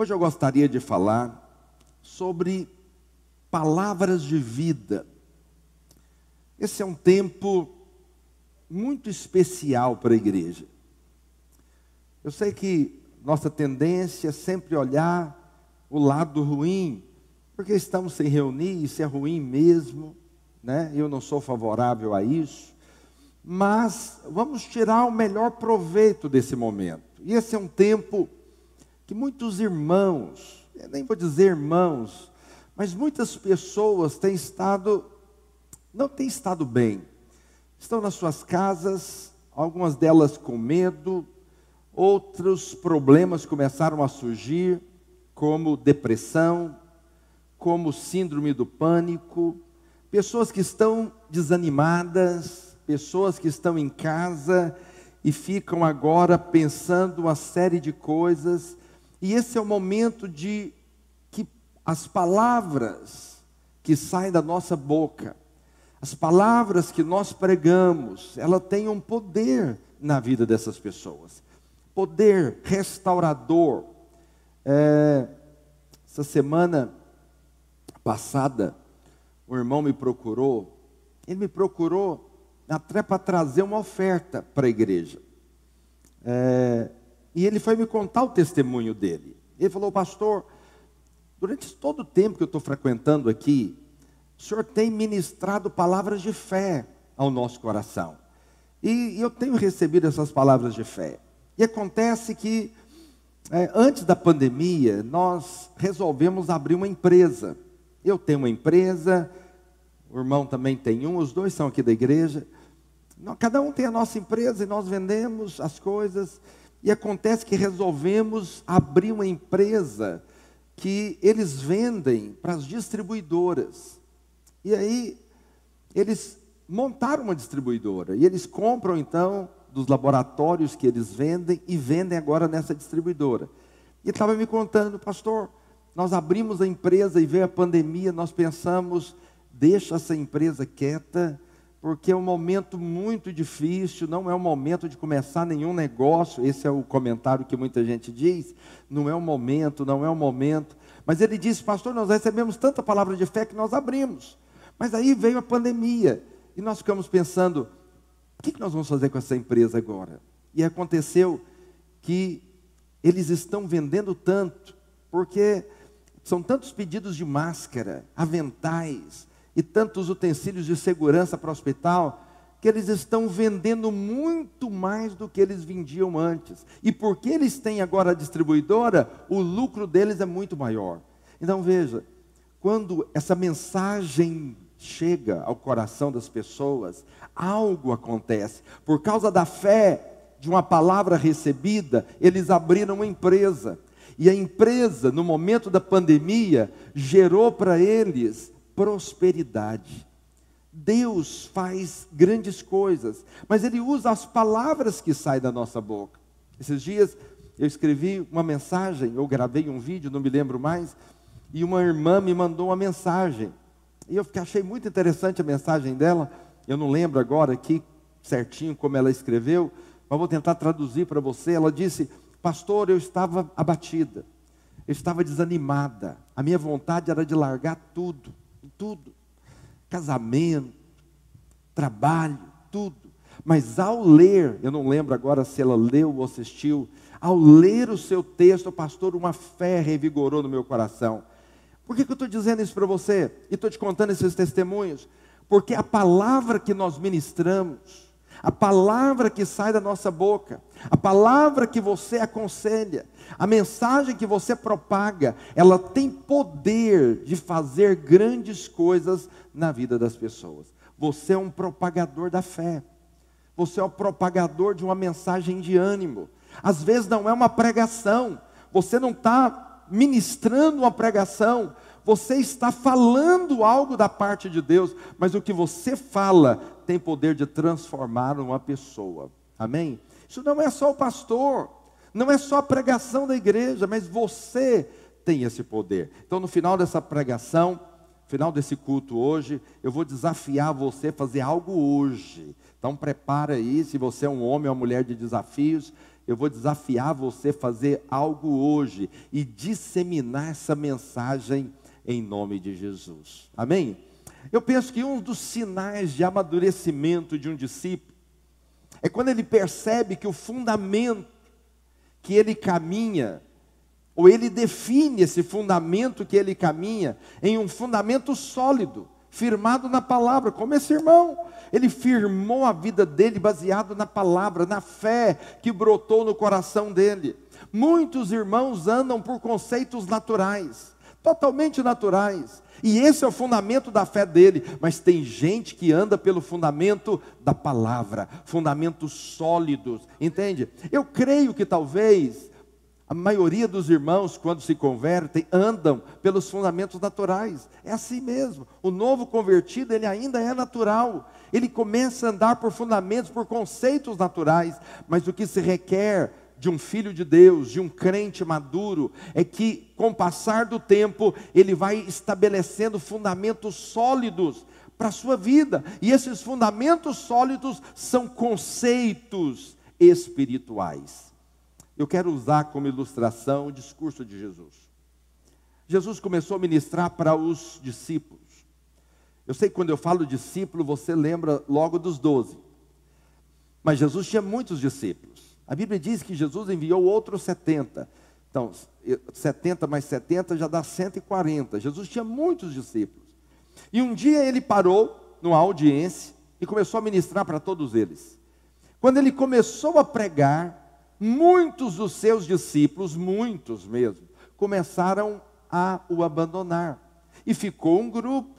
Hoje eu gostaria de falar sobre palavras de vida. Esse é um tempo muito especial para a igreja. Eu sei que nossa tendência é sempre olhar o lado ruim, porque estamos sem reunir, isso é ruim mesmo, né? Eu não sou favorável a isso, mas vamos tirar o melhor proveito desse momento. E esse é um tempo que muitos irmãos, nem vou dizer irmãos, mas muitas pessoas têm estado, não têm estado bem. Estão nas suas casas, algumas delas com medo, outros problemas começaram a surgir, como depressão, como síndrome do pânico, pessoas que estão desanimadas, pessoas que estão em casa e ficam agora pensando uma série de coisas e esse é o momento de que as palavras que saem da nossa boca, as palavras que nós pregamos, ela tem um poder na vida dessas pessoas. Poder restaurador. É, essa semana passada, o irmão me procurou, ele me procurou até para trazer uma oferta para a igreja. É, e ele foi me contar o testemunho dele. Ele falou, pastor, durante todo o tempo que eu estou frequentando aqui, o senhor tem ministrado palavras de fé ao nosso coração. E eu tenho recebido essas palavras de fé. E acontece que, é, antes da pandemia, nós resolvemos abrir uma empresa. Eu tenho uma empresa, o irmão também tem um, os dois são aqui da igreja. Cada um tem a nossa empresa e nós vendemos as coisas. E acontece que resolvemos abrir uma empresa que eles vendem para as distribuidoras. E aí eles montaram uma distribuidora e eles compram então dos laboratórios que eles vendem e vendem agora nessa distribuidora. E estava me contando, pastor, nós abrimos a empresa e veio a pandemia, nós pensamos, deixa essa empresa quieta, porque é um momento muito difícil, não é o momento de começar nenhum negócio. Esse é o comentário que muita gente diz. Não é o momento, não é o momento. Mas ele disse, pastor, nós recebemos tanta palavra de fé que nós abrimos. Mas aí veio a pandemia e nós ficamos pensando: o que nós vamos fazer com essa empresa agora? E aconteceu que eles estão vendendo tanto, porque são tantos pedidos de máscara, aventais, e tantos utensílios de segurança para o hospital, que eles estão vendendo muito mais do que eles vendiam antes. E porque eles têm agora a distribuidora, o lucro deles é muito maior. Então veja, quando essa mensagem chega ao coração das pessoas, algo acontece. Por causa da fé de uma palavra recebida, eles abriram uma empresa. E a empresa, no momento da pandemia, gerou para eles prosperidade. Deus faz grandes coisas, mas Ele usa as palavras que saem da nossa boca. Esses dias eu escrevi uma mensagem, eu gravei um vídeo, não me lembro mais, e uma irmã me mandou uma mensagem. E eu achei muito interessante a mensagem dela. Eu não lembro agora aqui certinho como ela escreveu, mas vou tentar traduzir para você. Ela disse: Pastor, eu estava abatida, eu estava desanimada, a minha vontade era de largar tudo tudo. Casamento, trabalho, tudo. Mas ao ler, eu não lembro agora se ela leu ou assistiu, ao ler o seu texto, pastor, uma fé revigorou no meu coração. Por que, que eu estou dizendo isso para você? E estou te contando esses testemunhos? Porque a palavra que nós ministramos, a palavra que sai da nossa boca, a palavra que você aconselha, a mensagem que você propaga, ela tem poder de fazer grandes coisas na vida das pessoas. Você é um propagador da fé. Você é o propagador de uma mensagem de ânimo. Às vezes não é uma pregação. Você não está ministrando uma pregação. Você está falando algo da parte de Deus. Mas o que você fala tem poder de transformar uma pessoa. Amém? Isso não é só o pastor, não é só a pregação da igreja, mas você tem esse poder. Então, no final dessa pregação, final desse culto hoje, eu vou desafiar você a fazer algo hoje. Então, prepara aí, se você é um homem ou uma mulher de desafios, eu vou desafiar você a fazer algo hoje e disseminar essa mensagem em nome de Jesus. Amém? Eu penso que um dos sinais de amadurecimento de um discípulo é quando ele percebe que o fundamento que ele caminha, ou ele define esse fundamento que ele caminha em um fundamento sólido, firmado na palavra, como esse irmão. Ele firmou a vida dele baseado na palavra, na fé que brotou no coração dele. Muitos irmãos andam por conceitos naturais, totalmente naturais. E esse é o fundamento da fé dele. Mas tem gente que anda pelo fundamento da palavra, fundamentos sólidos, entende? Eu creio que talvez a maioria dos irmãos, quando se convertem, andam pelos fundamentos naturais. É assim mesmo. O novo convertido, ele ainda é natural. Ele começa a andar por fundamentos, por conceitos naturais. Mas o que se requer de um filho de Deus, de um crente maduro, é que com o passar do tempo ele vai estabelecendo fundamentos sólidos para a sua vida, e esses fundamentos sólidos são conceitos espirituais. Eu quero usar como ilustração o discurso de Jesus. Jesus começou a ministrar para os discípulos. Eu sei que quando eu falo discípulo, você lembra logo dos doze. Mas Jesus tinha muitos discípulos. A Bíblia diz que Jesus enviou outros 70. Então, 70 mais 70 já dá 140. Jesus tinha muitos discípulos. E um dia ele parou numa audiência e começou a ministrar para todos eles. Quando ele começou a pregar, muitos dos seus discípulos, muitos mesmo, começaram a o abandonar. E ficou um grupo.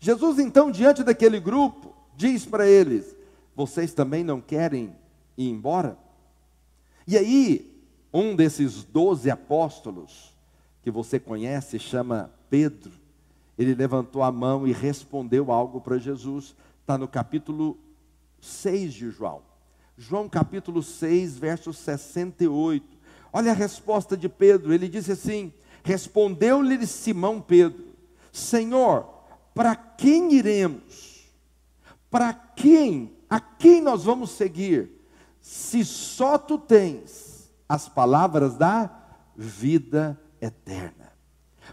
Jesus, então, diante daquele grupo, diz para eles: Vocês também não querem ir embora? E aí, um desses doze apóstolos, que você conhece, chama Pedro, ele levantou a mão e respondeu algo para Jesus. Está no capítulo 6 de João. João capítulo 6, verso 68. Olha a resposta de Pedro. Ele disse assim: Respondeu-lhe Simão Pedro: Senhor, para quem iremos? Para quem? A quem nós vamos seguir? Se só tu tens as palavras da vida eterna.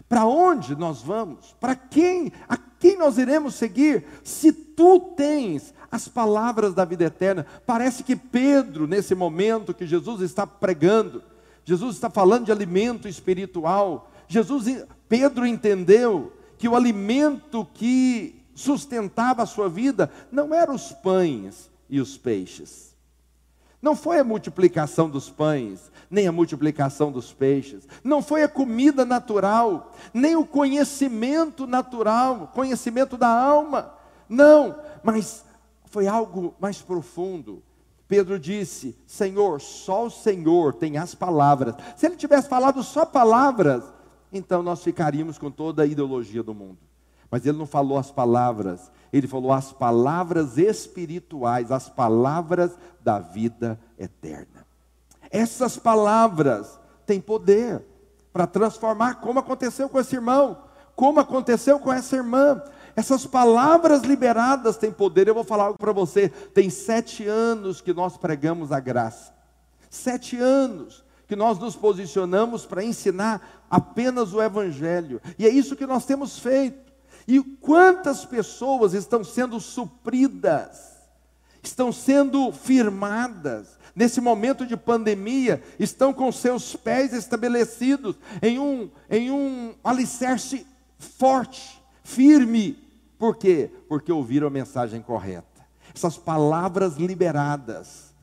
Para onde nós vamos? Para quem? A quem nós iremos seguir? Se tu tens as palavras da vida eterna. Parece que Pedro, nesse momento que Jesus está pregando, Jesus está falando de alimento espiritual. Jesus, Pedro entendeu que o alimento que sustentava a sua vida não eram os pães e os peixes não foi a multiplicação dos pães, nem a multiplicação dos peixes, não foi a comida natural, nem o conhecimento natural, conhecimento da alma. Não, mas foi algo mais profundo. Pedro disse: Senhor, só o Senhor tem as palavras. Se ele tivesse falado só palavras, então nós ficaríamos com toda a ideologia do mundo. Mas ele não falou as palavras, ele falou as palavras espirituais, as palavras da vida eterna. Essas palavras têm poder para transformar, como aconteceu com esse irmão, como aconteceu com essa irmã. Essas palavras liberadas têm poder. Eu vou falar algo para você. Tem sete anos que nós pregamos a graça. Sete anos que nós nos posicionamos para ensinar apenas o Evangelho. E é isso que nós temos feito. E quantas pessoas estão sendo supridas, estão sendo firmadas, nesse momento de pandemia, estão com seus pés estabelecidos em um, em um alicerce forte, firme. Por quê? Porque ouviram a mensagem correta. Essas palavras liberadas.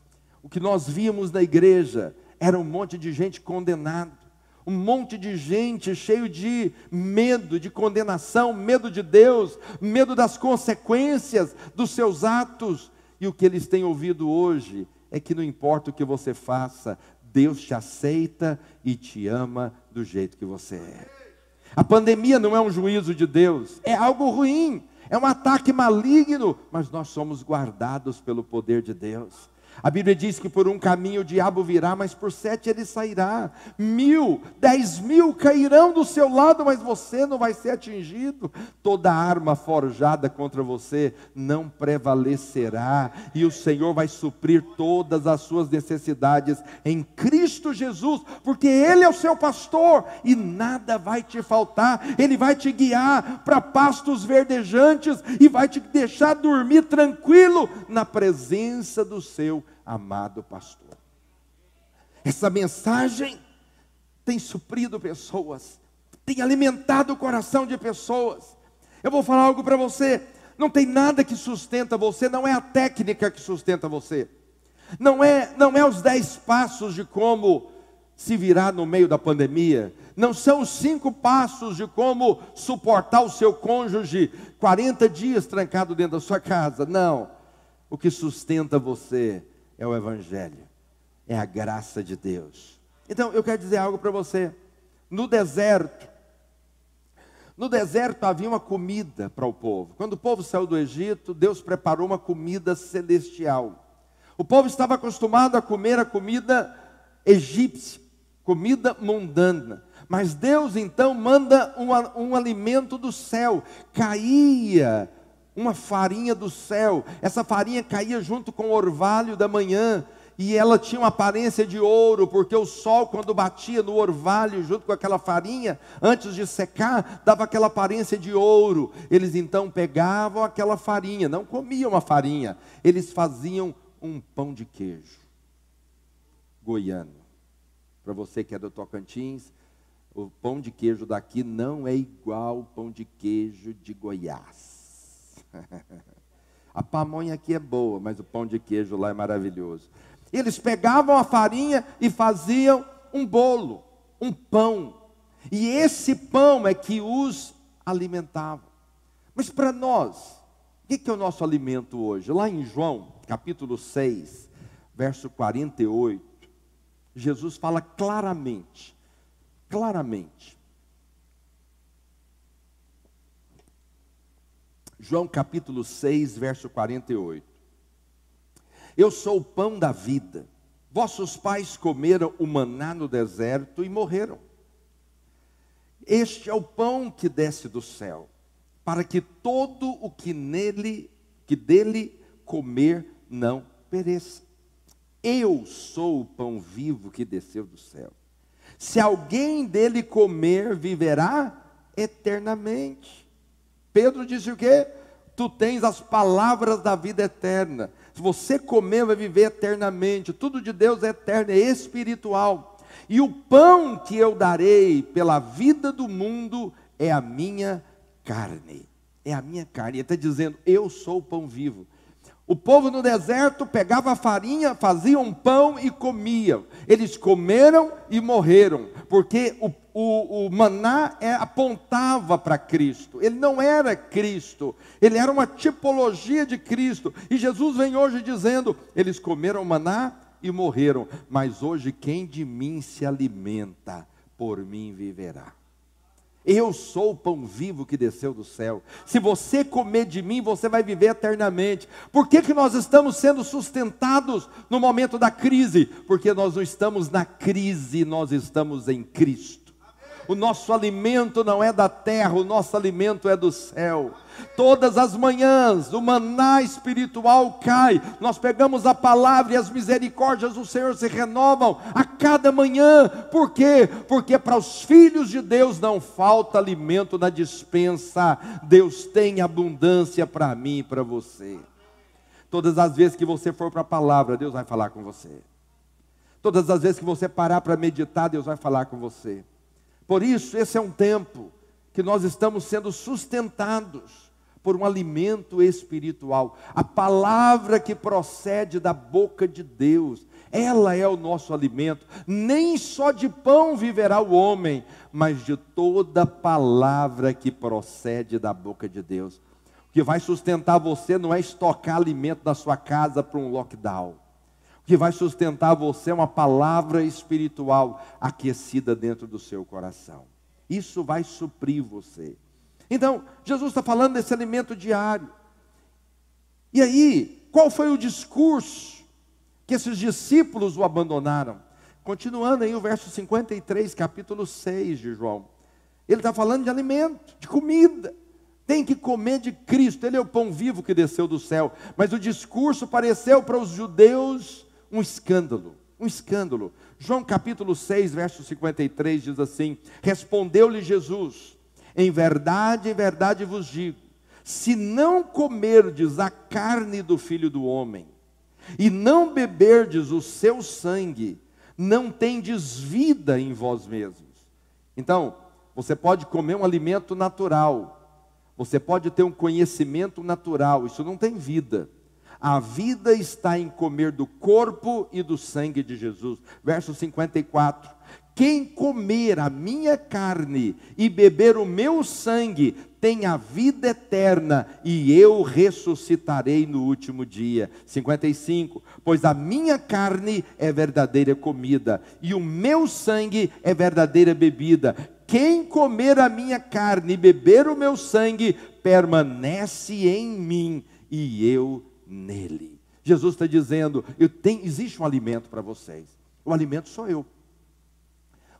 O que nós vimos na igreja era um monte de gente condenada um monte de gente cheio de medo, de condenação, medo de Deus, medo das consequências dos seus atos. E o que eles têm ouvido hoje é que não importa o que você faça, Deus te aceita e te ama do jeito que você é. A pandemia não é um juízo de Deus, é algo ruim, é um ataque maligno, mas nós somos guardados pelo poder de Deus. A Bíblia diz que por um caminho o diabo virá, mas por sete ele sairá. Mil, dez mil cairão do seu lado, mas você não vai ser atingido. Toda arma forjada contra você não prevalecerá, e o Senhor vai suprir todas as suas necessidades em Cristo Jesus, porque Ele é o seu pastor e nada vai te faltar. Ele vai te guiar para pastos verdejantes e vai te deixar dormir tranquilo na presença do seu amado pastor. Essa mensagem tem suprido pessoas, tem alimentado o coração de pessoas. Eu vou falar algo para você: não tem nada que sustenta você, não é a técnica que sustenta você, não é, não é os dez passos de como se virar no meio da pandemia, não são os cinco passos de como suportar o seu cônjuge 40 dias trancado dentro da sua casa, não. O que sustenta você é o Evangelho, é a graça de Deus. Então, eu quero dizer algo para você. No deserto, no deserto havia uma comida para o povo. Quando o povo saiu do Egito, Deus preparou uma comida celestial. O povo estava acostumado a comer a comida egípcia, comida mundana. Mas Deus então manda um, um alimento do céu. Caía uma farinha do céu. Essa farinha caía junto com o orvalho da manhã. E ela tinha uma aparência de ouro, porque o sol, quando batia no orvalho junto com aquela farinha, antes de secar, dava aquela aparência de ouro. Eles então pegavam aquela farinha, não comiam a farinha, eles faziam um pão de queijo goiano. Para você que é do Tocantins, o pão de queijo daqui não é igual o pão de queijo de Goiás. A pamonha aqui é boa, mas o pão de queijo lá é maravilhoso. Eles pegavam a farinha e faziam um bolo, um pão. E esse pão é que os alimentava. Mas para nós, o que é o nosso alimento hoje? Lá em João, capítulo 6, verso 48, Jesus fala claramente, claramente, João capítulo 6, verso 48. Eu sou o pão da vida. Vossos pais comeram o maná no deserto e morreram. Este é o pão que desce do céu, para que todo o que nele, que dele comer não pereça. Eu sou o pão vivo que desceu do céu. Se alguém dele comer, viverá eternamente. Pedro disse o quê? Tu tens as palavras da vida eterna. Se você comer, vai viver eternamente. Tudo de Deus é eterno, é espiritual. E o pão que eu darei pela vida do mundo é a minha carne. É a minha carne. Ele está dizendo: Eu sou o pão vivo. O povo no deserto pegava farinha, fazia um pão e comiam. Eles comeram e morreram, porque o, o, o maná é, apontava para Cristo. Ele não era Cristo, ele era uma tipologia de Cristo. E Jesus vem hoje dizendo: eles comeram maná e morreram, mas hoje quem de mim se alimenta, por mim viverá. Eu sou o pão vivo que desceu do céu. Se você comer de mim, você vai viver eternamente. Por que, que nós estamos sendo sustentados no momento da crise? Porque nós não estamos na crise, nós estamos em Cristo. O nosso alimento não é da terra, o nosso alimento é do céu. Todas as manhãs o maná espiritual cai. Nós pegamos a palavra e as misericórdias do Senhor se renovam a cada manhã. Por quê? Porque para os filhos de Deus não falta alimento na dispensa. Deus tem abundância para mim e para você. Todas as vezes que você for para a palavra, Deus vai falar com você. Todas as vezes que você parar para meditar, Deus vai falar com você. Por isso, esse é um tempo que nós estamos sendo sustentados por um alimento espiritual. A palavra que procede da boca de Deus, ela é o nosso alimento. Nem só de pão viverá o homem, mas de toda palavra que procede da boca de Deus. O que vai sustentar você não é estocar alimento na sua casa para um lockdown. O que vai sustentar você é uma palavra espiritual aquecida dentro do seu coração. Isso vai suprir você. Então, Jesus está falando desse alimento diário. E aí, qual foi o discurso que esses discípulos o abandonaram. Continuando aí o verso 53, capítulo 6 de João. Ele está falando de alimento, de comida. Tem que comer de Cristo, Ele é o pão vivo que desceu do céu. Mas o discurso pareceu para os judeus um escândalo, um escândalo. João capítulo 6, verso 53 diz assim: Respondeu-lhe Jesus: Em verdade, em verdade vos digo, se não comerdes a carne do filho do homem, e não beberdes o seu sangue, não tendes vida em vós mesmos. Então, você pode comer um alimento natural, você pode ter um conhecimento natural, isso não tem vida. A vida está em comer do corpo e do sangue de Jesus. Verso 54. Quem comer a minha carne e beber o meu sangue tem a vida eterna e eu ressuscitarei no último dia. 55. Pois a minha carne é verdadeira comida e o meu sangue é verdadeira bebida. Quem comer a minha carne e beber o meu sangue permanece em mim e eu nele. Jesus está dizendo: eu tenho, existe um alimento para vocês. O alimento sou eu.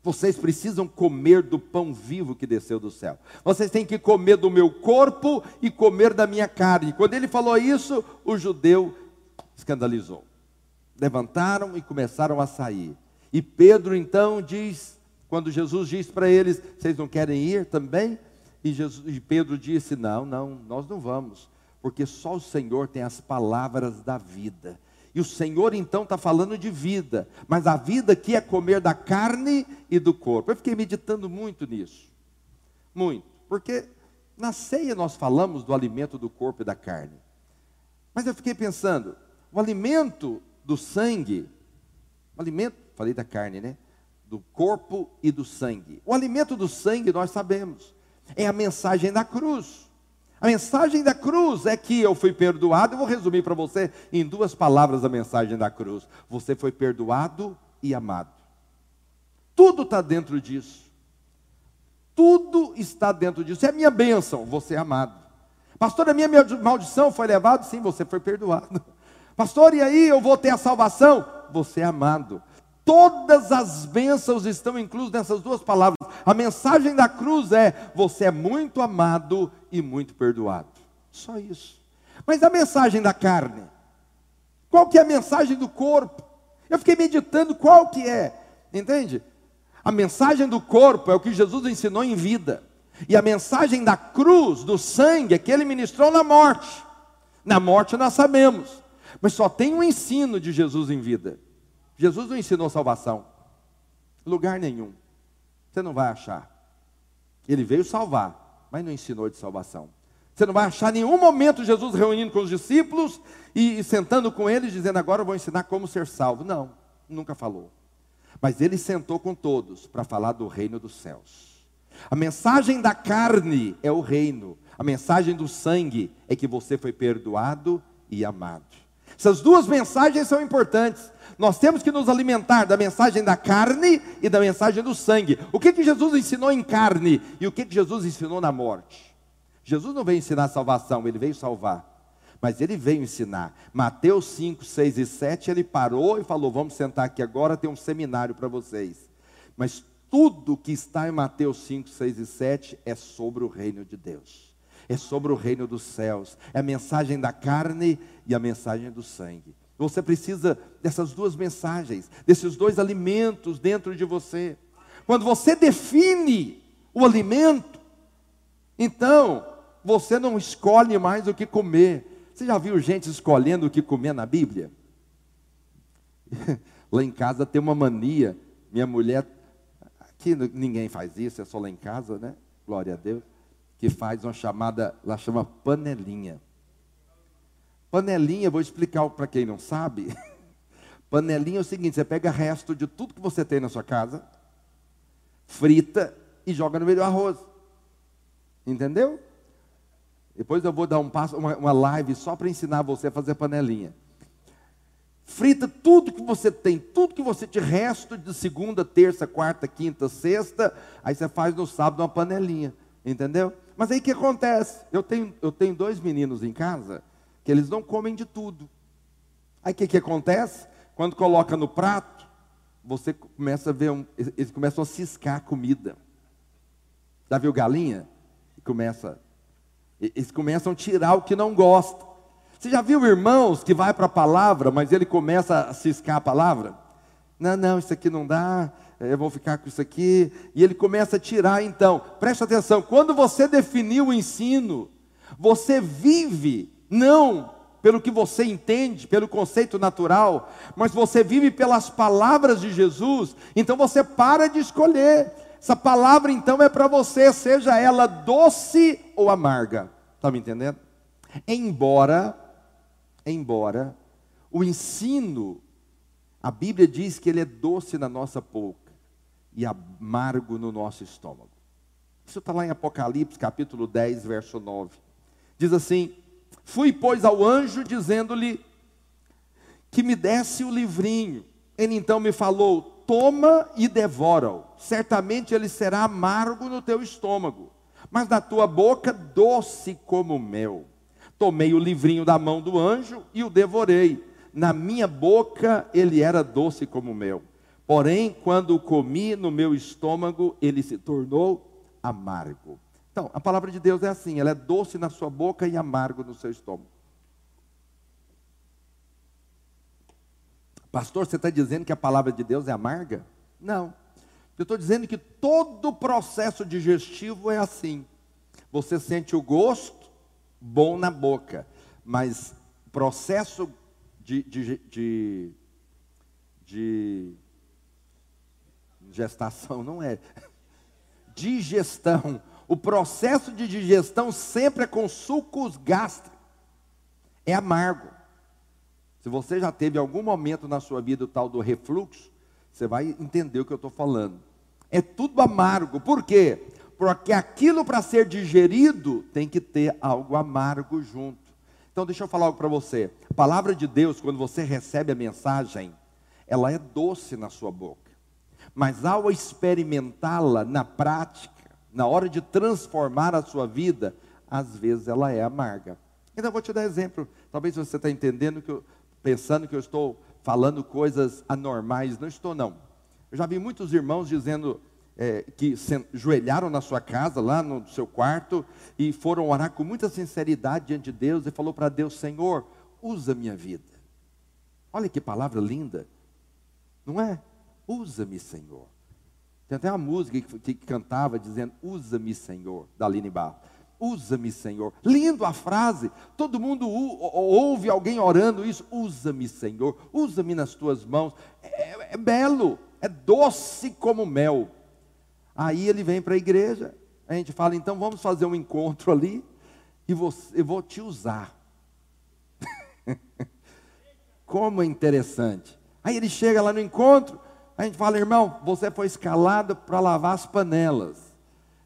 Vocês precisam comer do pão vivo que desceu do céu. Vocês têm que comer do meu corpo e comer da minha carne. Quando ele falou isso, o judeu escandalizou. Levantaram e começaram a sair. E Pedro então diz, quando Jesus diz para eles: Vocês não querem ir também? E, Jesus, e Pedro disse: Não, não, nós não vamos, porque só o Senhor tem as palavras da vida. E o Senhor então está falando de vida, mas a vida aqui é comer da carne e do corpo. Eu fiquei meditando muito nisso, muito, porque na ceia nós falamos do alimento do corpo e da carne, mas eu fiquei pensando, o alimento do sangue, o alimento, falei da carne, né? Do corpo e do sangue. O alimento do sangue nós sabemos, é a mensagem da cruz. A mensagem da cruz é que eu fui perdoado. Eu vou resumir para você em duas palavras a mensagem da cruz: você foi perdoado e amado. Tudo está dentro disso. Tudo está dentro disso. É a minha bênção, você é amado. Pastor, a minha maldição foi levada? Sim, você foi perdoado. Pastor, e aí eu vou ter a salvação? Você é amado. Todas as bênçãos estão inclusas nessas duas palavras. A mensagem da cruz é: você é muito amado e muito perdoado. Só isso. Mas a mensagem da carne? Qual que é a mensagem do corpo? Eu fiquei meditando qual que é. Entende? A mensagem do corpo é o que Jesus ensinou em vida. E a mensagem da cruz, do sangue, é que ele ministrou na morte. Na morte nós sabemos. Mas só tem um ensino de Jesus em vida. Jesus não ensinou salvação. Lugar nenhum. Você não vai achar. Ele veio salvar, mas não ensinou de salvação. Você não vai achar nenhum momento Jesus reunindo com os discípulos e, e sentando com eles, dizendo: Agora eu vou ensinar como ser salvo. Não, nunca falou. Mas ele sentou com todos para falar do reino dos céus. A mensagem da carne é o reino, a mensagem do sangue é que você foi perdoado e amado. Essas duas mensagens são importantes. Nós temos que nos alimentar da mensagem da carne e da mensagem do sangue. O que, que Jesus ensinou em carne e o que, que Jesus ensinou na morte? Jesus não veio ensinar salvação, ele veio salvar. Mas ele veio ensinar. Mateus 5, 6 e 7, ele parou e falou: Vamos sentar aqui agora, tem um seminário para vocês. Mas tudo que está em Mateus 5, 6 e 7 é sobre o reino de Deus, é sobre o reino dos céus, é a mensagem da carne e a mensagem do sangue. Você precisa dessas duas mensagens, desses dois alimentos dentro de você. Quando você define o alimento, então você não escolhe mais o que comer. Você já viu gente escolhendo o que comer na Bíblia? Lá em casa tem uma mania. Minha mulher, aqui ninguém faz isso, é só lá em casa, né? Glória a Deus. Que faz uma chamada, ela chama panelinha. Panelinha, vou explicar para quem não sabe. Panelinha é o seguinte: você pega resto de tudo que você tem na sua casa, frita e joga no meio do arroz. Entendeu? Depois eu vou dar um passo, uma, uma live só para ensinar você a fazer panelinha. Frita tudo que você tem, tudo que você tem resto de segunda, terça, quarta, quinta, sexta, aí você faz no sábado uma panelinha, entendeu? Mas aí o que acontece? Eu tenho, eu tenho dois meninos em casa que eles não comem de tudo. Aí o que, que acontece? quando coloca no prato, você começa a ver, um, eles começam a ciscar a comida. Já viu galinha? Começa, eles começam a tirar o que não gosta. Você já viu irmãos que vai para a palavra, mas ele começa a ciscar a palavra? Não, não, isso aqui não dá, eu vou ficar com isso aqui. E ele começa a tirar, então. Preste atenção, quando você definiu o ensino, você vive não pelo que você entende, pelo conceito natural, mas você vive pelas palavras de Jesus, então você para de escolher. Essa palavra então é para você, seja ela doce ou amarga. Está me entendendo? Embora, embora o ensino, a Bíblia diz que ele é doce na nossa boca e amargo no nosso estômago. Isso está lá em Apocalipse capítulo 10, verso 9. Diz assim: Fui, pois, ao anjo, dizendo-lhe que me desse o livrinho. Ele então me falou: Toma e devora-o. Certamente ele será amargo no teu estômago, mas na tua boca doce como mel. Tomei o livrinho da mão do anjo e o devorei. Na minha boca ele era doce como mel. Porém, quando comi no meu estômago, ele se tornou amargo. Então, a palavra de Deus é assim: ela é doce na sua boca e amargo no seu estômago. Pastor, você está dizendo que a palavra de Deus é amarga? Não. Eu estou dizendo que todo o processo digestivo é assim. Você sente o gosto bom na boca, mas processo de, de, de, de gestação não é. Digestão o processo de digestão sempre é com sucos gástricos. É amargo. Se você já teve algum momento na sua vida o tal do refluxo, você vai entender o que eu estou falando. É tudo amargo. Por quê? Porque aquilo para ser digerido tem que ter algo amargo junto. Então deixa eu falar algo para você. A palavra de Deus, quando você recebe a mensagem, ela é doce na sua boca. Mas ao experimentá-la na prática, na hora de transformar a sua vida, às vezes ela é amarga. Então eu vou te dar exemplo. Talvez você está entendendo que eu, pensando que eu estou falando coisas anormais. Não estou não. Eu já vi muitos irmãos dizendo é, que se joelharam na sua casa, lá no seu quarto, e foram orar com muita sinceridade diante de Deus e falou para Deus: Senhor, usa minha vida. Olha que palavra linda, não é? Usa-me, Senhor. Tem até uma música que, que cantava dizendo: Usa-me, Senhor, da Aline Barro. Usa-me, Senhor. Lindo a frase. Todo mundo ouve alguém orando isso. Usa-me, Senhor. Usa-me nas tuas mãos. É, é, belo, é doce como mel. Aí ele vem para a igreja. A gente fala, então vamos fazer um encontro ali. E eu vou te usar. como é interessante. Aí ele chega lá no encontro. A gente fala, irmão, você foi escalado para lavar as panelas.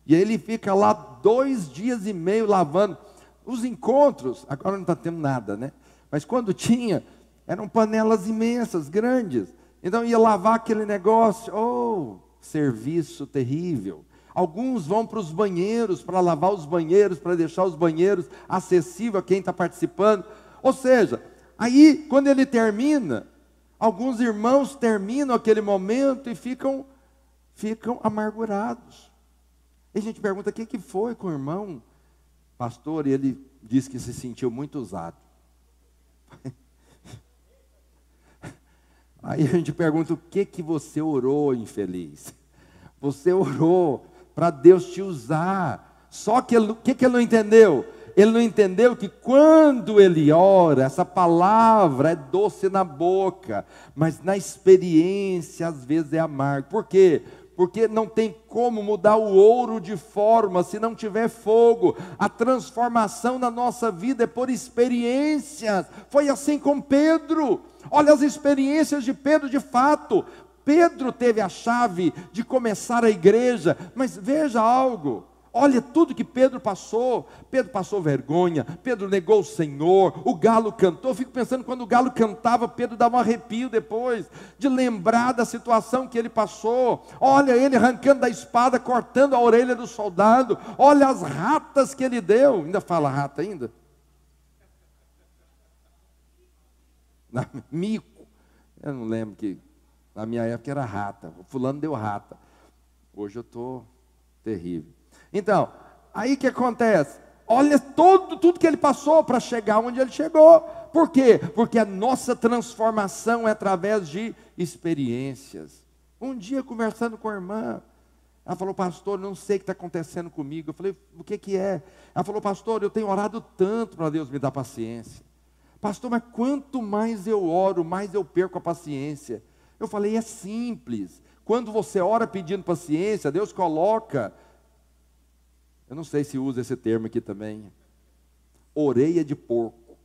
E aí ele fica lá dois dias e meio lavando. Os encontros, agora não está tendo nada, né? Mas quando tinha, eram panelas imensas, grandes. Então ia lavar aquele negócio, oh, serviço terrível. Alguns vão para os banheiros, para lavar os banheiros, para deixar os banheiros acessível a quem está participando. Ou seja, aí quando ele termina, Alguns irmãos terminam aquele momento e ficam, ficam amargurados. E a gente pergunta: o que, que foi com o irmão? Pastor, e ele diz que se sentiu muito usado. Aí a gente pergunta: o que que você orou, infeliz? Você orou para Deus te usar. Só que o que, que ele não entendeu? Ele não entendeu que quando ele ora, essa palavra é doce na boca, mas na experiência às vezes é amargo. Por quê? Porque não tem como mudar o ouro de forma se não tiver fogo. A transformação na nossa vida é por experiências. Foi assim com Pedro. Olha as experiências de Pedro de fato. Pedro teve a chave de começar a igreja, mas veja algo. Olha tudo que Pedro passou. Pedro passou vergonha, Pedro negou o Senhor, o galo cantou. Eu fico pensando, quando o galo cantava, Pedro dava um arrepio depois, de lembrar da situação que ele passou. Olha ele arrancando da espada, cortando a orelha do soldado. Olha as ratas que ele deu. Ainda fala rata ainda? Mico. Eu não lembro que na minha época era rata. O fulano deu rata. Hoje eu estou terrível. Então, aí que acontece? Olha todo, tudo que ele passou para chegar onde ele chegou. Por quê? Porque a nossa transformação é através de experiências. Um dia conversando com a irmã, ela falou, pastor, não sei o que está acontecendo comigo. Eu falei, o que, que é? Ela falou, pastor, eu tenho orado tanto para Deus me dar paciência. Pastor, mas quanto mais eu oro, mais eu perco a paciência. Eu falei, é simples. Quando você ora pedindo paciência, Deus coloca eu não sei se usa esse termo aqui também. Orelha de porco.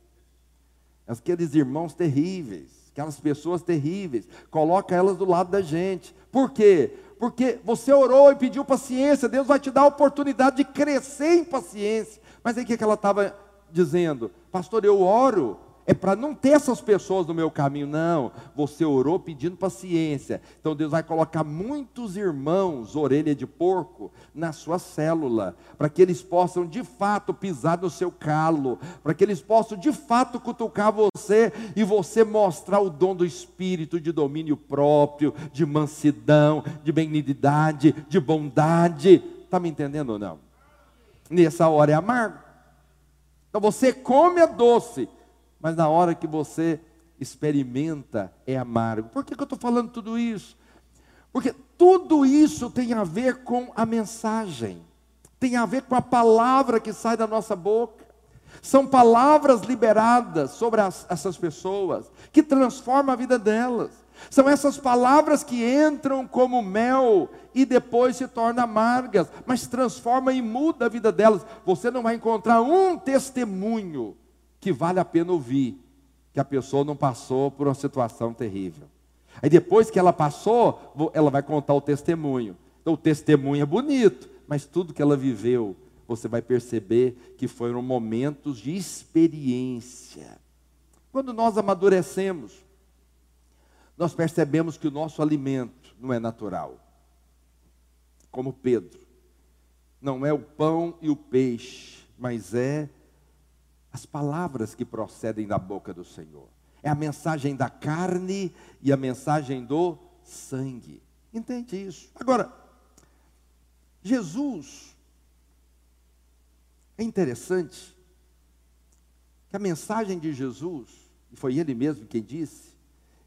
Aqueles irmãos terríveis, aquelas pessoas terríveis, coloca elas do lado da gente. Por quê? Porque você orou e pediu paciência, Deus vai te dar a oportunidade de crescer em paciência. Mas aí o que ela estava dizendo? Pastor, eu oro, é para não ter essas pessoas no meu caminho, não. Você orou pedindo paciência. Então Deus vai colocar muitos irmãos, orelha de porco, na sua célula, para que eles possam de fato pisar no seu calo, para que eles possam de fato cutucar você e você mostrar o dom do espírito de domínio próprio, de mansidão, de benignidade, de bondade. Está me entendendo ou não? Nessa hora é amargo. Então você come a doce mas na hora que você experimenta é amargo. Por que, que eu estou falando tudo isso? Porque tudo isso tem a ver com a mensagem, tem a ver com a palavra que sai da nossa boca. São palavras liberadas sobre as, essas pessoas, que transformam a vida delas. São essas palavras que entram como mel e depois se tornam amargas, mas transforma e muda a vida delas. Você não vai encontrar um testemunho que vale a pena ouvir, que a pessoa não passou por uma situação terrível. Aí depois que ela passou, ela vai contar o testemunho. Então o testemunho é bonito, mas tudo que ela viveu, você vai perceber que foram momentos de experiência. Quando nós amadurecemos, nós percebemos que o nosso alimento não é natural. Como Pedro, não é o pão e o peixe, mas é as palavras que procedem da boca do Senhor. É a mensagem da carne e a mensagem do sangue. Entende isso? Agora, Jesus, é interessante que a mensagem de Jesus, e foi ele mesmo quem disse,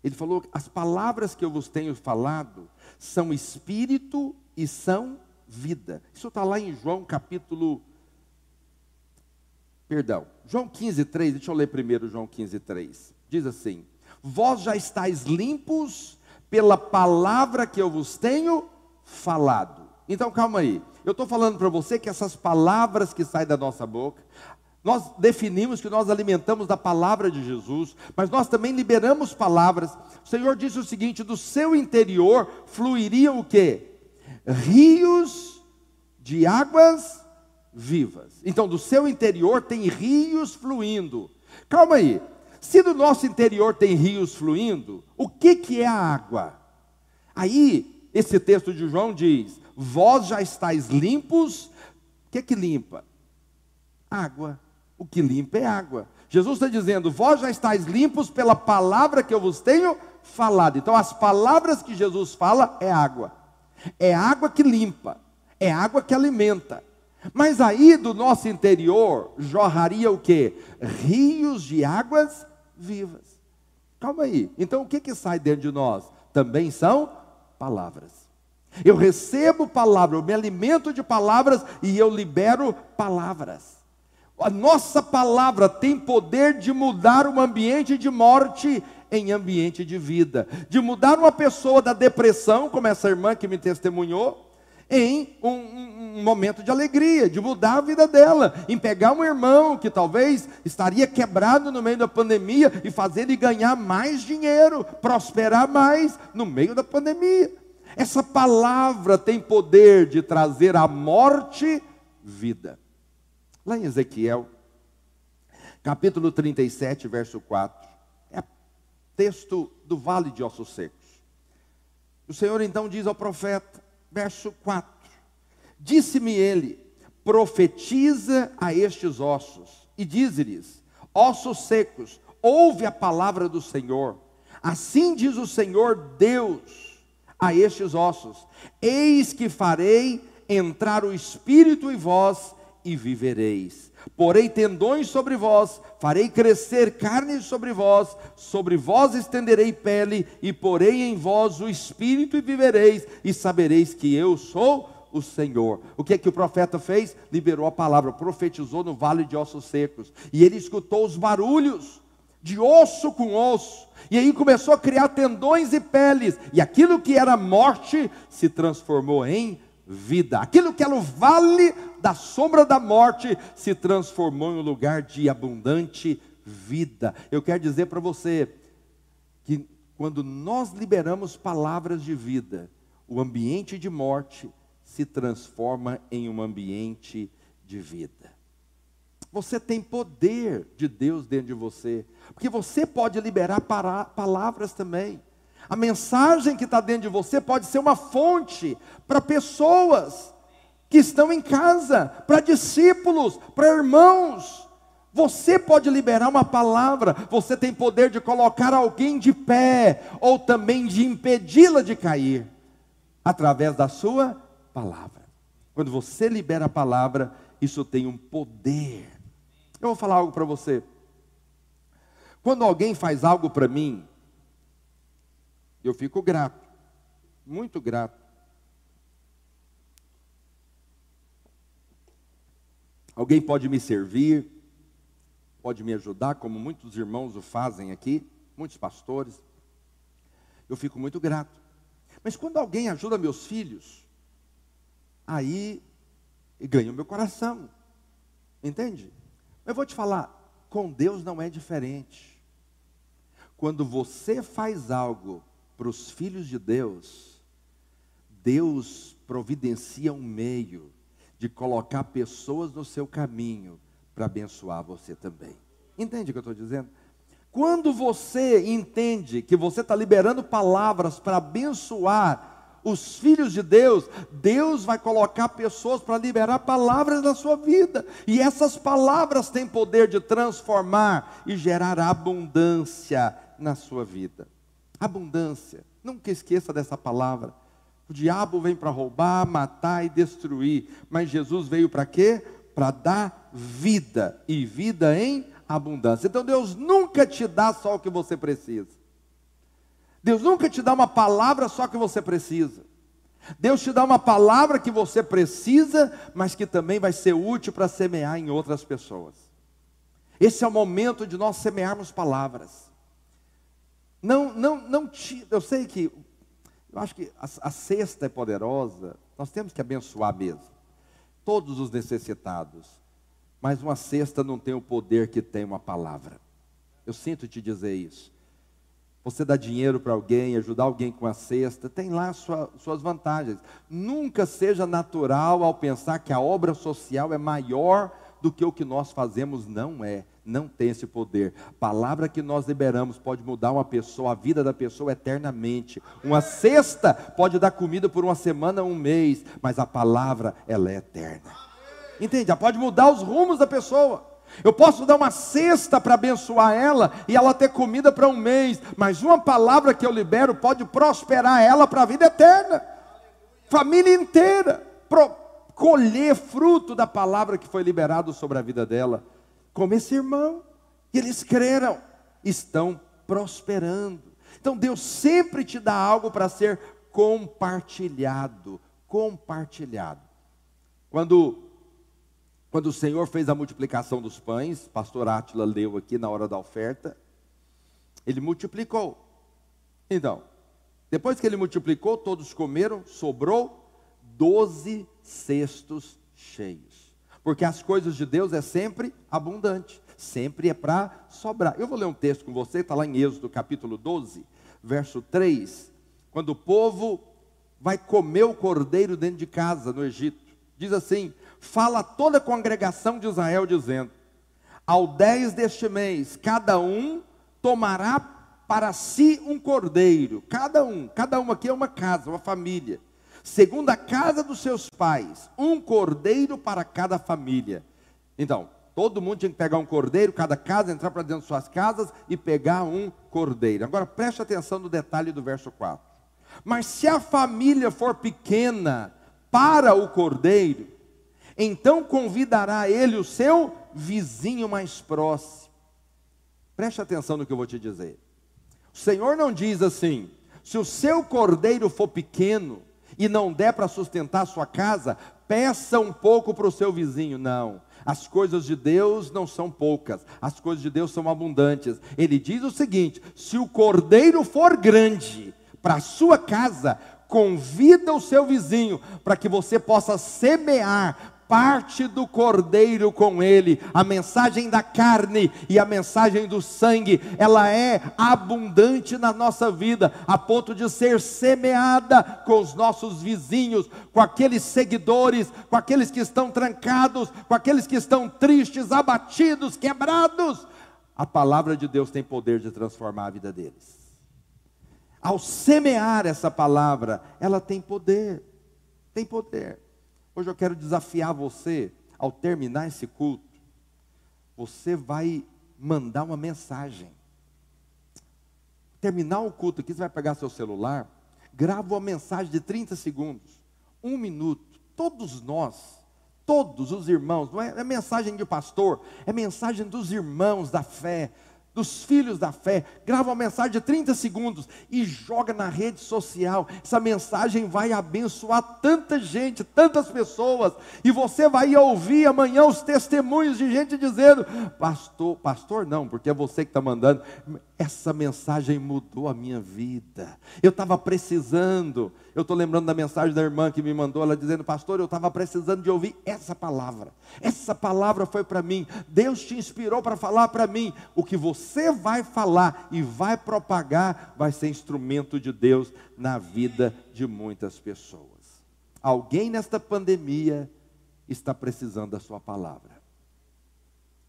ele falou: as palavras que eu vos tenho falado são espírito e são vida. Isso está lá em João capítulo Perdão, João 15, 3, deixa eu ler primeiro João 15, 3. Diz assim: Vós já estáis limpos pela palavra que eu vos tenho falado. Então calma aí, eu estou falando para você que essas palavras que saem da nossa boca, nós definimos que nós alimentamos da palavra de Jesus, mas nós também liberamos palavras. O Senhor disse o seguinte: do seu interior fluiriam o que? Rios de águas vivas. Então, do seu interior tem rios fluindo. Calma aí. Se do nosso interior tem rios fluindo, o que, que é a água? Aí, esse texto de João diz: Vós já estáis limpos. O que, que limpa? Água. O que limpa é água. Jesus está dizendo: Vós já estáis limpos pela palavra que eu vos tenho falado. Então, as palavras que Jesus fala é água. É água que limpa. É água que alimenta. Mas aí do nosso interior jorraria o que? Rios de águas vivas. Calma aí. Então o que, que sai dentro de nós? Também são palavras. Eu recebo palavra, eu me alimento de palavras e eu libero palavras. A nossa palavra tem poder de mudar um ambiente de morte em ambiente de vida, de mudar uma pessoa da depressão, como essa irmã que me testemunhou, em um, um, momento de alegria, de mudar a vida dela, em pegar um irmão que talvez estaria quebrado no meio da pandemia e fazer ele ganhar mais dinheiro, prosperar mais no meio da pandemia. Essa palavra tem poder de trazer à morte vida. Lá em Ezequiel, capítulo 37, verso 4, é texto do vale de ossos secos. O Senhor então diz ao profeta: verso 4. Disse-me ele: profetiza a estes ossos, e diz-lhes: ossos secos, ouve a palavra do Senhor. Assim diz o Senhor Deus a estes ossos: Eis que farei entrar o espírito em vós e vivereis. Porei tendões sobre vós, farei crescer carne sobre vós, sobre vós estenderei pele, e porei em vós o espírito e vivereis, e sabereis que eu sou o Senhor. O que é que o profeta fez? Liberou a palavra, profetizou no vale de ossos secos, e ele escutou os barulhos de osso com osso, e aí começou a criar tendões e peles, e aquilo que era morte se transformou em vida. Aquilo que era o vale da sombra da morte se transformou em um lugar de abundante vida. Eu quero dizer para você que quando nós liberamos palavras de vida, o ambiente de morte se transforma em um ambiente de vida. Você tem poder de Deus dentro de você, porque você pode liberar palavras também. A mensagem que está dentro de você pode ser uma fonte para pessoas que estão em casa, para discípulos, para irmãos. Você pode liberar uma palavra, você tem poder de colocar alguém de pé, ou também de impedi-la de cair, através da sua palavra. Quando você libera a palavra, isso tem um poder. Eu vou falar algo para você. Quando alguém faz algo para mim, eu fico grato, muito grato. Alguém pode me servir, pode me ajudar, como muitos irmãos o fazem aqui, muitos pastores. Eu fico muito grato. Mas quando alguém ajuda meus filhos, aí ganha o meu coração. Entende? Eu vou te falar, com Deus não é diferente. Quando você faz algo para os filhos de Deus, Deus providencia um meio de colocar pessoas no seu caminho para abençoar você também. Entende o que eu estou dizendo? Quando você entende que você está liberando palavras para abençoar os filhos de Deus, Deus vai colocar pessoas para liberar palavras na sua vida, e essas palavras têm poder de transformar e gerar abundância na sua vida. Abundância. Nunca esqueça dessa palavra. O diabo vem para roubar, matar e destruir, mas Jesus veio para quê? Para dar vida e vida em abundância. Então Deus nunca te dá só o que você precisa. Deus nunca te dá uma palavra só que você precisa. Deus te dá uma palavra que você precisa, mas que também vai ser útil para semear em outras pessoas. Esse é o momento de nós semearmos palavras. Não, não, não te, eu sei que, eu acho que a, a cesta é poderosa, nós temos que abençoar mesmo, todos os necessitados, mas uma cesta não tem o poder que tem uma palavra. Eu sinto te dizer isso. Você dá dinheiro para alguém, ajudar alguém com a cesta, tem lá sua, suas vantagens. Nunca seja natural ao pensar que a obra social é maior do que o que nós fazemos, não é não tem esse poder. Palavra que nós liberamos pode mudar uma pessoa, a vida da pessoa eternamente. Uma cesta pode dar comida por uma semana, um mês, mas a palavra ela é eterna. Entende? Ela pode mudar os rumos da pessoa. Eu posso dar uma cesta para abençoar ela e ela ter comida para um mês, mas uma palavra que eu libero pode prosperar ela para a vida eterna. Família inteira pro, colher fruto da palavra que foi liberado sobre a vida dela como esse irmão. E eles creram, estão prosperando. Então Deus sempre te dá algo para ser compartilhado, compartilhado. Quando quando o Senhor fez a multiplicação dos pães, pastor Átila leu aqui na hora da oferta, ele multiplicou. Então, depois que ele multiplicou, todos comeram, sobrou doze cestos cheios. Porque as coisas de Deus é sempre abundante, sempre é para sobrar. Eu vou ler um texto com você, está lá em Êxodo capítulo 12, verso 3. Quando o povo vai comer o cordeiro dentro de casa no Egito. Diz assim: fala toda a congregação de Israel, dizendo: Ao 10 deste mês, cada um tomará para si um cordeiro, cada um, cada um aqui é uma casa, uma família segundo a casa dos seus pais, um cordeiro para cada família. Então, Todo mundo tinha que pegar um cordeiro, cada casa entrar para dentro de suas casas e pegar um cordeiro. Agora preste atenção no detalhe do verso 4. Mas se a família for pequena para o cordeiro, então convidará ele o seu vizinho mais próximo. Preste atenção no que eu vou te dizer. O Senhor não diz assim: se o seu cordeiro for pequeno e não der para sustentar a sua casa, peça um pouco para o seu vizinho. Não. As coisas de Deus não são poucas, as coisas de Deus são abundantes. Ele diz o seguinte: se o cordeiro for grande para a sua casa, convida o seu vizinho para que você possa semear parte do cordeiro com ele. A mensagem da carne e a mensagem do sangue, ela é abundante na nossa vida, a ponto de ser semeada com os nossos vizinhos, com aqueles seguidores, com aqueles que estão trancados, com aqueles que estão tristes, abatidos, quebrados. A palavra de Deus tem poder de transformar a vida deles. Ao semear essa palavra, ela tem poder. Tem poder. Hoje eu quero desafiar você, ao terminar esse culto, você vai mandar uma mensagem. Terminar o culto aqui, você vai pegar seu celular, grava uma mensagem de 30 segundos, um minuto. Todos nós, todos os irmãos, não é, é mensagem de pastor, é mensagem dos irmãos da fé, dos filhos da fé, grava uma mensagem de 30 segundos e joga na rede social. Essa mensagem vai abençoar tanta gente, tantas pessoas, e você vai ouvir amanhã os testemunhos de gente dizendo: Pastor, pastor, não, porque é você que está mandando. Essa mensagem mudou a minha vida. Eu estava precisando. Eu estou lembrando da mensagem da irmã que me mandou, ela dizendo: Pastor, eu estava precisando de ouvir essa palavra. Essa palavra foi para mim. Deus te inspirou para falar para mim. O que você vai falar e vai propagar vai ser instrumento de Deus na vida de muitas pessoas. Alguém nesta pandemia está precisando da sua palavra.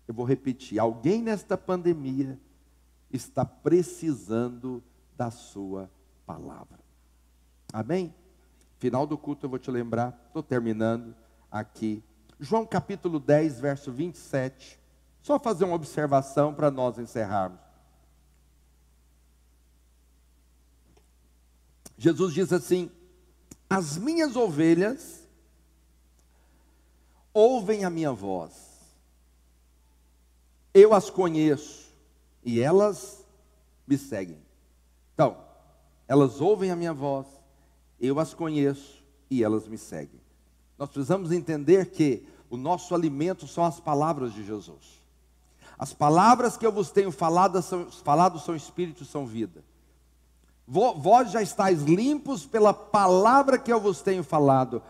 Eu vou repetir: alguém nesta pandemia está precisando da sua palavra. Amém? Final do culto eu vou te lembrar, estou terminando aqui. João capítulo 10, verso 27. Só fazer uma observação para nós encerrarmos. Jesus diz assim: As minhas ovelhas ouvem a minha voz, eu as conheço e elas me seguem. Então, elas ouvem a minha voz, eu as conheço e elas me seguem. Nós precisamos entender que o nosso alimento são as palavras de Jesus. As palavras que eu vos tenho falado são, falado são espírito, são vida. Vós já estáis limpos pela palavra que eu vos tenho falado.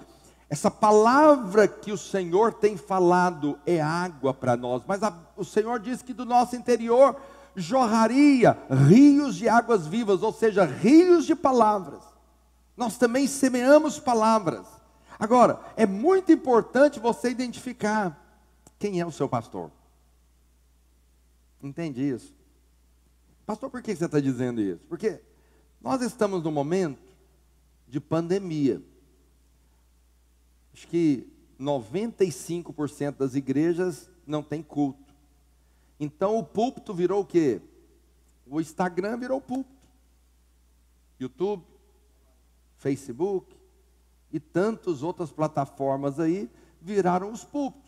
Essa palavra que o Senhor tem falado é água para nós, mas a, o Senhor diz que do nosso interior jorraria rios de águas vivas, ou seja, rios de palavras. Nós também semeamos palavras. Agora, é muito importante você identificar quem é o seu pastor. Entende isso? Pastor, por que você está dizendo isso? Porque nós estamos num momento de pandemia. Acho que 95% das igrejas não tem culto. Então o púlpito virou o quê? O Instagram virou púlpito. YouTube, Facebook e tantas outras plataformas aí viraram os púlpitos.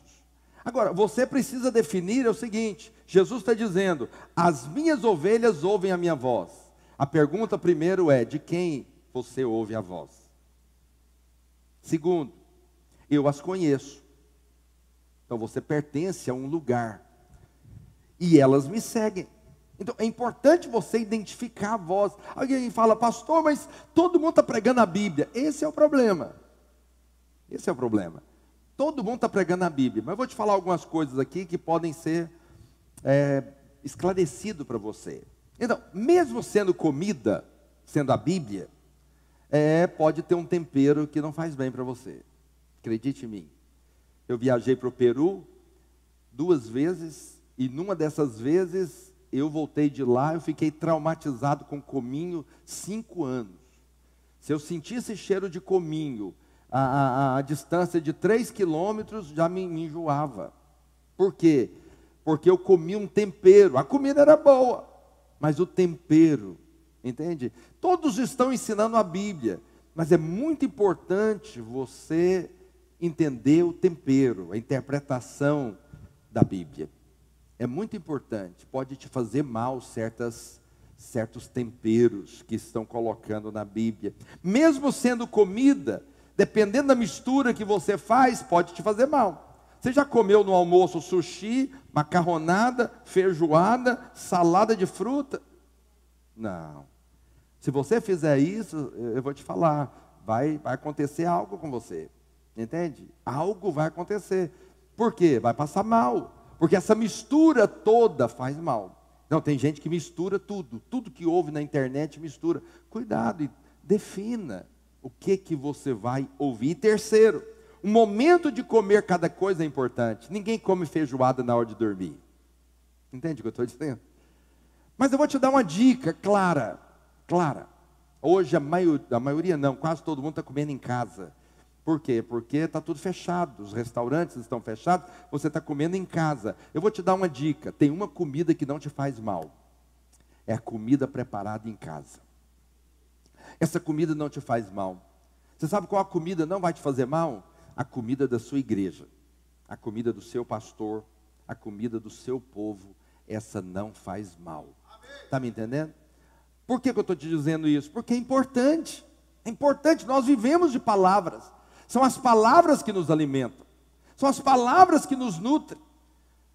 Agora, você precisa definir é o seguinte: Jesus está dizendo, as minhas ovelhas ouvem a minha voz. A pergunta primeiro é: de quem você ouve a voz? Segundo, eu as conheço. Então você pertence a um lugar e elas me seguem. Então é importante você identificar a voz. Alguém fala, pastor, mas todo mundo está pregando a Bíblia. Esse é o problema. Esse é o problema. Todo mundo está pregando a Bíblia. Mas eu vou te falar algumas coisas aqui que podem ser é, esclarecido para você. Então, mesmo sendo comida, sendo a Bíblia, é, pode ter um tempero que não faz bem para você. Acredite em mim. Eu viajei para o Peru duas vezes e numa dessas vezes, eu voltei de lá, eu fiquei traumatizado com cominho cinco anos. Se eu sentisse cheiro de cominho a, a, a distância de três quilômetros, já me, me enjoava. Por quê? Porque eu comi um tempero. A comida era boa, mas o tempero, entende? Todos estão ensinando a Bíblia, mas é muito importante você entender o tempero, a interpretação da Bíblia. É muito importante. Pode te fazer mal certas certos temperos que estão colocando na Bíblia. Mesmo sendo comida, dependendo da mistura que você faz, pode te fazer mal. Você já comeu no almoço sushi, macarronada, feijoada, salada de fruta? Não. Se você fizer isso, eu vou te falar, vai, vai acontecer algo com você. Entende? Algo vai acontecer. Por quê? Vai passar mal. Porque essa mistura toda faz mal. Não, tem gente que mistura tudo, tudo que ouve na internet mistura. Cuidado e defina o que que você vai ouvir. E terceiro, o momento de comer cada coisa é importante. Ninguém come feijoada na hora de dormir. Entende o que eu estou dizendo? Mas eu vou te dar uma dica clara, clara. Hoje a a maioria não, quase todo mundo está comendo em casa. Por quê? Porque está tudo fechado, os restaurantes estão fechados, você está comendo em casa. Eu vou te dar uma dica: tem uma comida que não te faz mal. É a comida preparada em casa. Essa comida não te faz mal. Você sabe qual a comida não vai te fazer mal? A comida da sua igreja, a comida do seu pastor, a comida do seu povo. Essa não faz mal. Está me entendendo? Por que, que eu estou te dizendo isso? Porque é importante. É importante, nós vivemos de palavras. São as palavras que nos alimentam, são as palavras que nos nutrem.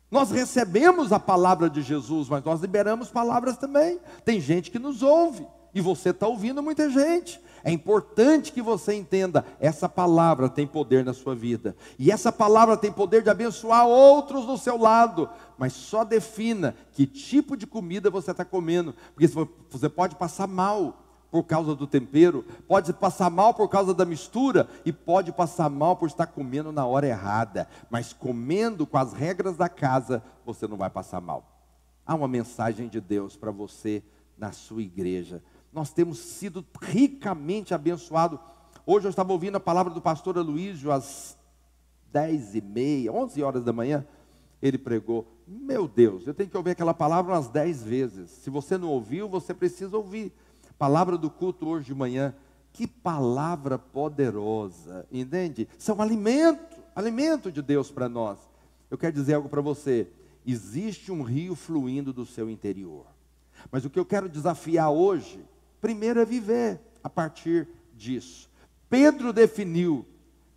Nós recebemos a palavra de Jesus, mas nós liberamos palavras também. Tem gente que nos ouve, e você está ouvindo muita gente. É importante que você entenda: essa palavra tem poder na sua vida, e essa palavra tem poder de abençoar outros do seu lado. Mas só defina que tipo de comida você está comendo, porque você pode passar mal por causa do tempero, pode passar mal por causa da mistura e pode passar mal por estar comendo na hora errada, mas comendo com as regras da casa, você não vai passar mal. Há uma mensagem de Deus para você na sua igreja. Nós temos sido ricamente abençoados. Hoje eu estava ouvindo a palavra do pastor Aloysio às dez e meia, onze horas da manhã. Ele pregou. Meu Deus, eu tenho que ouvir aquela palavra umas dez vezes. Se você não ouviu, você precisa ouvir Palavra do culto hoje de manhã. Que palavra poderosa, entende? São alimento, alimento de Deus para nós. Eu quero dizer algo para você. Existe um rio fluindo do seu interior. Mas o que eu quero desafiar hoje, primeiro é viver a partir disso. Pedro definiu,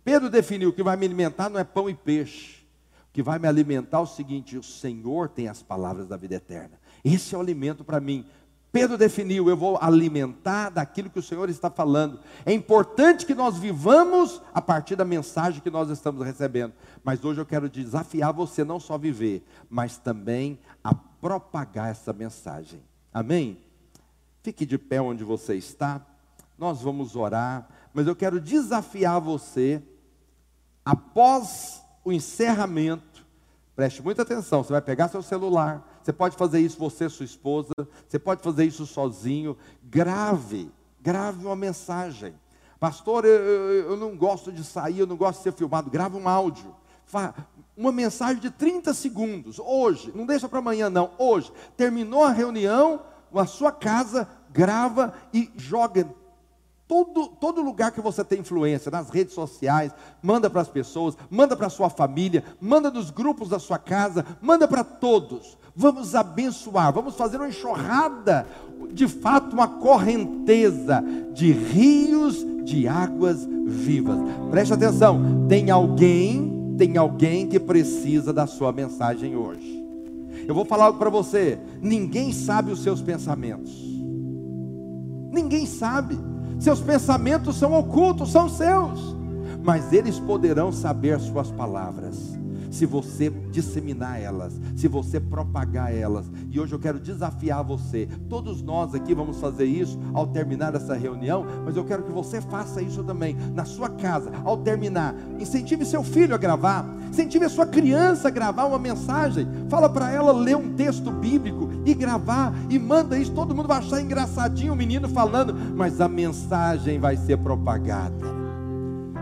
Pedro definiu que vai me alimentar não é pão e peixe. O que vai me alimentar é o seguinte: o Senhor tem as palavras da vida eterna. Esse é o alimento para mim. Pedro definiu: eu vou alimentar daquilo que o Senhor está falando. É importante que nós vivamos a partir da mensagem que nós estamos recebendo. Mas hoje eu quero desafiar você não só viver, mas também a propagar essa mensagem. Amém? Fique de pé onde você está. Nós vamos orar, mas eu quero desafiar você após o encerramento. Preste muita atenção, você vai pegar seu celular, você pode fazer isso você, sua esposa, você pode fazer isso sozinho. Grave, grave uma mensagem. Pastor, eu, eu, eu não gosto de sair, eu não gosto de ser filmado. Grava um áudio. Uma mensagem de 30 segundos, hoje, não deixa para amanhã, não, hoje. Terminou a reunião, a sua casa, grava e joga Todo, todo lugar que você tem influência, nas redes sociais, manda para as pessoas, manda para a sua família, manda nos grupos da sua casa, manda para todos. Vamos abençoar, vamos fazer uma enxurrada, de fato, uma correnteza de rios de águas vivas. Preste atenção, tem alguém, tem alguém que precisa da sua mensagem hoje. Eu vou falar algo para você: ninguém sabe os seus pensamentos, ninguém sabe. Seus pensamentos são ocultos, são seus, mas eles poderão saber suas palavras se você disseminar elas, se você propagar elas. E hoje eu quero desafiar você. Todos nós aqui vamos fazer isso ao terminar essa reunião, mas eu quero que você faça isso também na sua casa, ao terminar. Incentive seu filho a gravar, incentive a sua criança a gravar uma mensagem. Fala para ela ler um texto bíblico e gravar e manda isso. Todo mundo vai achar engraçadinho o menino falando, mas a mensagem vai ser propagada.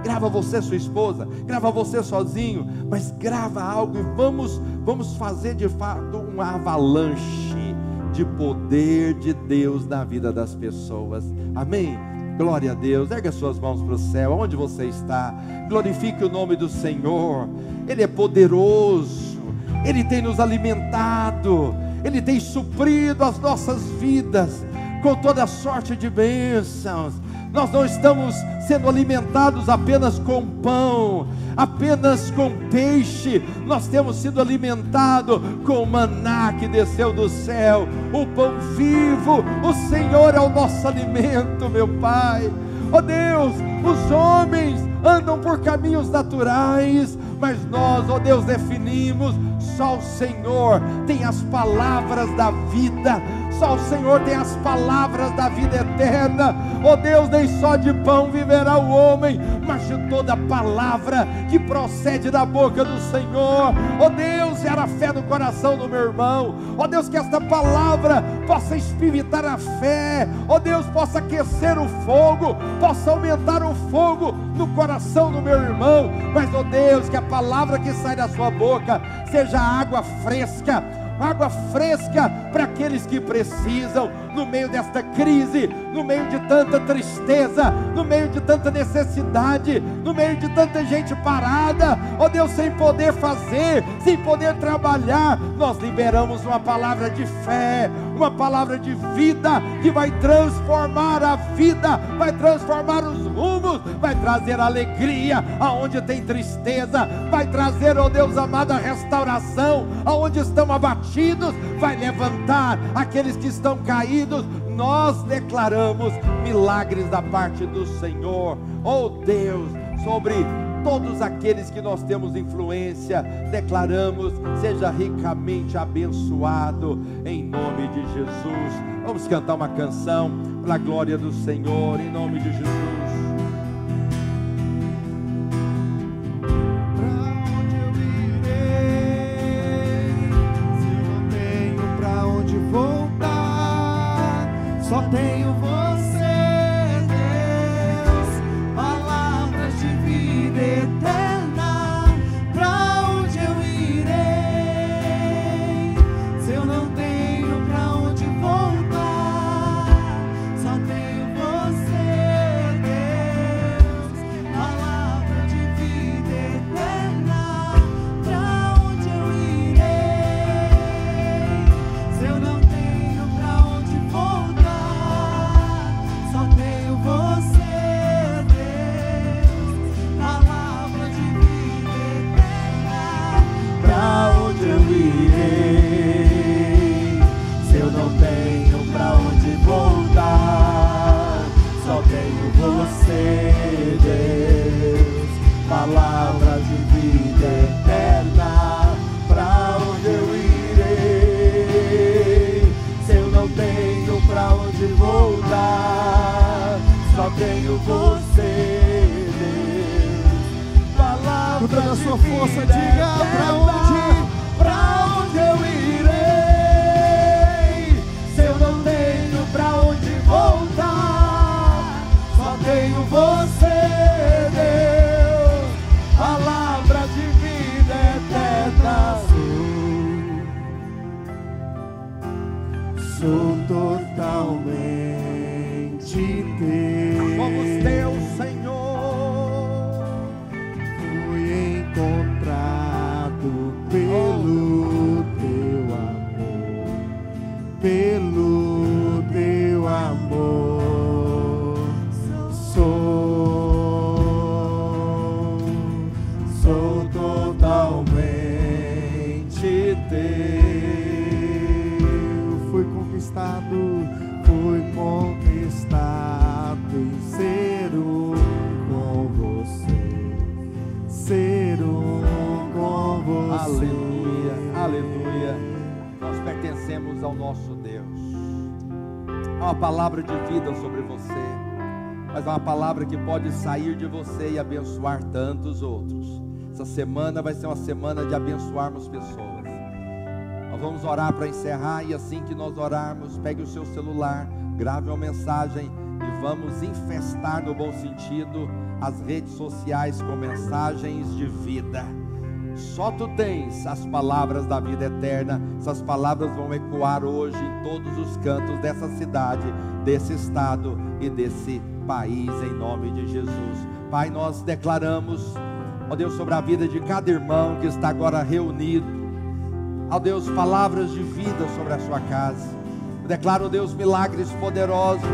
Grava você, sua esposa, grava você sozinho, mas grava algo e vamos vamos fazer de fato um avalanche de poder de Deus na vida das pessoas. Amém? Glória a Deus. Ergue as suas mãos para o céu, onde você está. Glorifique o nome do Senhor. Ele é poderoso. Ele tem nos alimentado. Ele tem suprido as nossas vidas com toda sorte de bênçãos. Nós não estamos sendo alimentados apenas com pão, apenas com peixe, nós temos sido alimentados com o maná que desceu do céu, o pão vivo, o Senhor é o nosso alimento, meu Pai. Oh Deus, os homens andam por caminhos naturais, mas nós, ó oh Deus, definimos, só o Senhor. Tem as palavras da vida só o Senhor tem as palavras da vida eterna. Oh Deus, nem só de pão viverá o homem, mas de toda palavra que procede da boca do Senhor. Oh Deus, era fé no coração do meu irmão. Oh Deus, que esta palavra possa espivitar a fé. Oh Deus, possa aquecer o fogo, possa aumentar o fogo no coração do meu irmão. Mas, oh Deus, que a palavra que sai da sua boca seja água fresca água fresca para aqueles que precisam, no meio desta crise, no meio de tanta tristeza, no meio de tanta necessidade, no meio de tanta gente parada, ó Deus, sem poder fazer, sem poder trabalhar, nós liberamos uma palavra de fé, uma palavra de vida que vai transformar a vida, vai transformar os rumos, vai trazer alegria aonde tem tristeza, vai trazer, oh Deus amado, a restauração aonde estão abatidos, vai levantar aqueles que estão caídos. Nós declaramos milagres da parte do Senhor, oh Deus, sobre todos aqueles que nós temos influência, declaramos, seja ricamente abençoado em nome de Jesus. Vamos cantar uma canção para a glória do Senhor, em nome de Jesus. Que pode sair de você e abençoar tantos outros. Essa semana vai ser uma semana de abençoarmos pessoas. Nós vamos orar para encerrar e assim que nós orarmos, pegue o seu celular, grave uma mensagem e vamos infestar no bom sentido as redes sociais com mensagens de vida. Só tu tens as palavras da vida eterna. Essas palavras vão ecoar hoje em todos os cantos dessa cidade, desse estado e desse país, em nome de Jesus. Pai, nós declaramos, ó Deus, sobre a vida de cada irmão que está agora reunido. Ó Deus, palavras de vida sobre a sua casa. Eu declaro, Deus, milagres poderosos.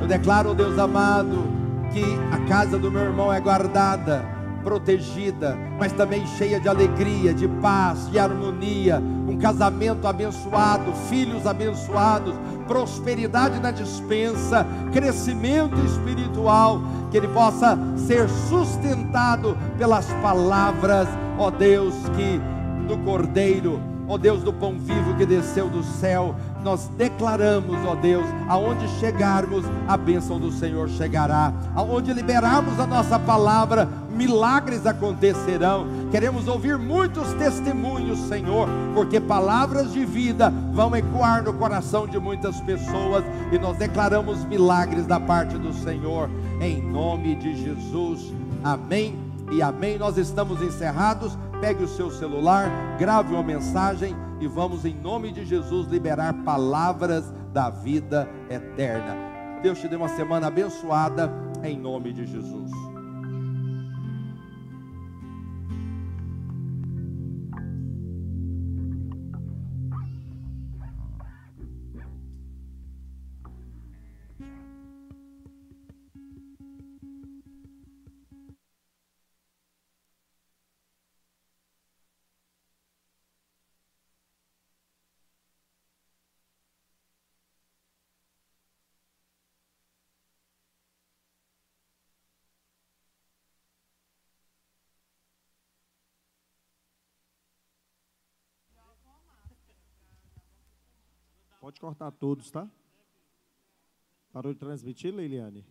Eu declaro, Deus amado, que a casa do meu irmão é guardada protegida, mas também cheia de alegria, de paz, de harmonia, um casamento abençoado, filhos abençoados, prosperidade na dispensa, crescimento espiritual, que ele possa ser sustentado pelas palavras, ó Deus, que do Cordeiro, ó Deus do pão vivo que desceu do céu, nós declaramos, ó Deus, aonde chegarmos, a bênção do Senhor chegará, aonde liberarmos a nossa palavra, milagres acontecerão. Queremos ouvir muitos testemunhos, Senhor, porque palavras de vida vão ecoar no coração de muitas pessoas e nós declaramos milagres da parte do Senhor, em nome de Jesus. Amém e amém. Nós estamos encerrados. Pegue o seu celular, grave uma mensagem e vamos, em nome de Jesus, liberar palavras da vida eterna. Deus te dê uma semana abençoada, em nome de Jesus. Pode cortar todos, tá? Parou de transmitir, Leiliane?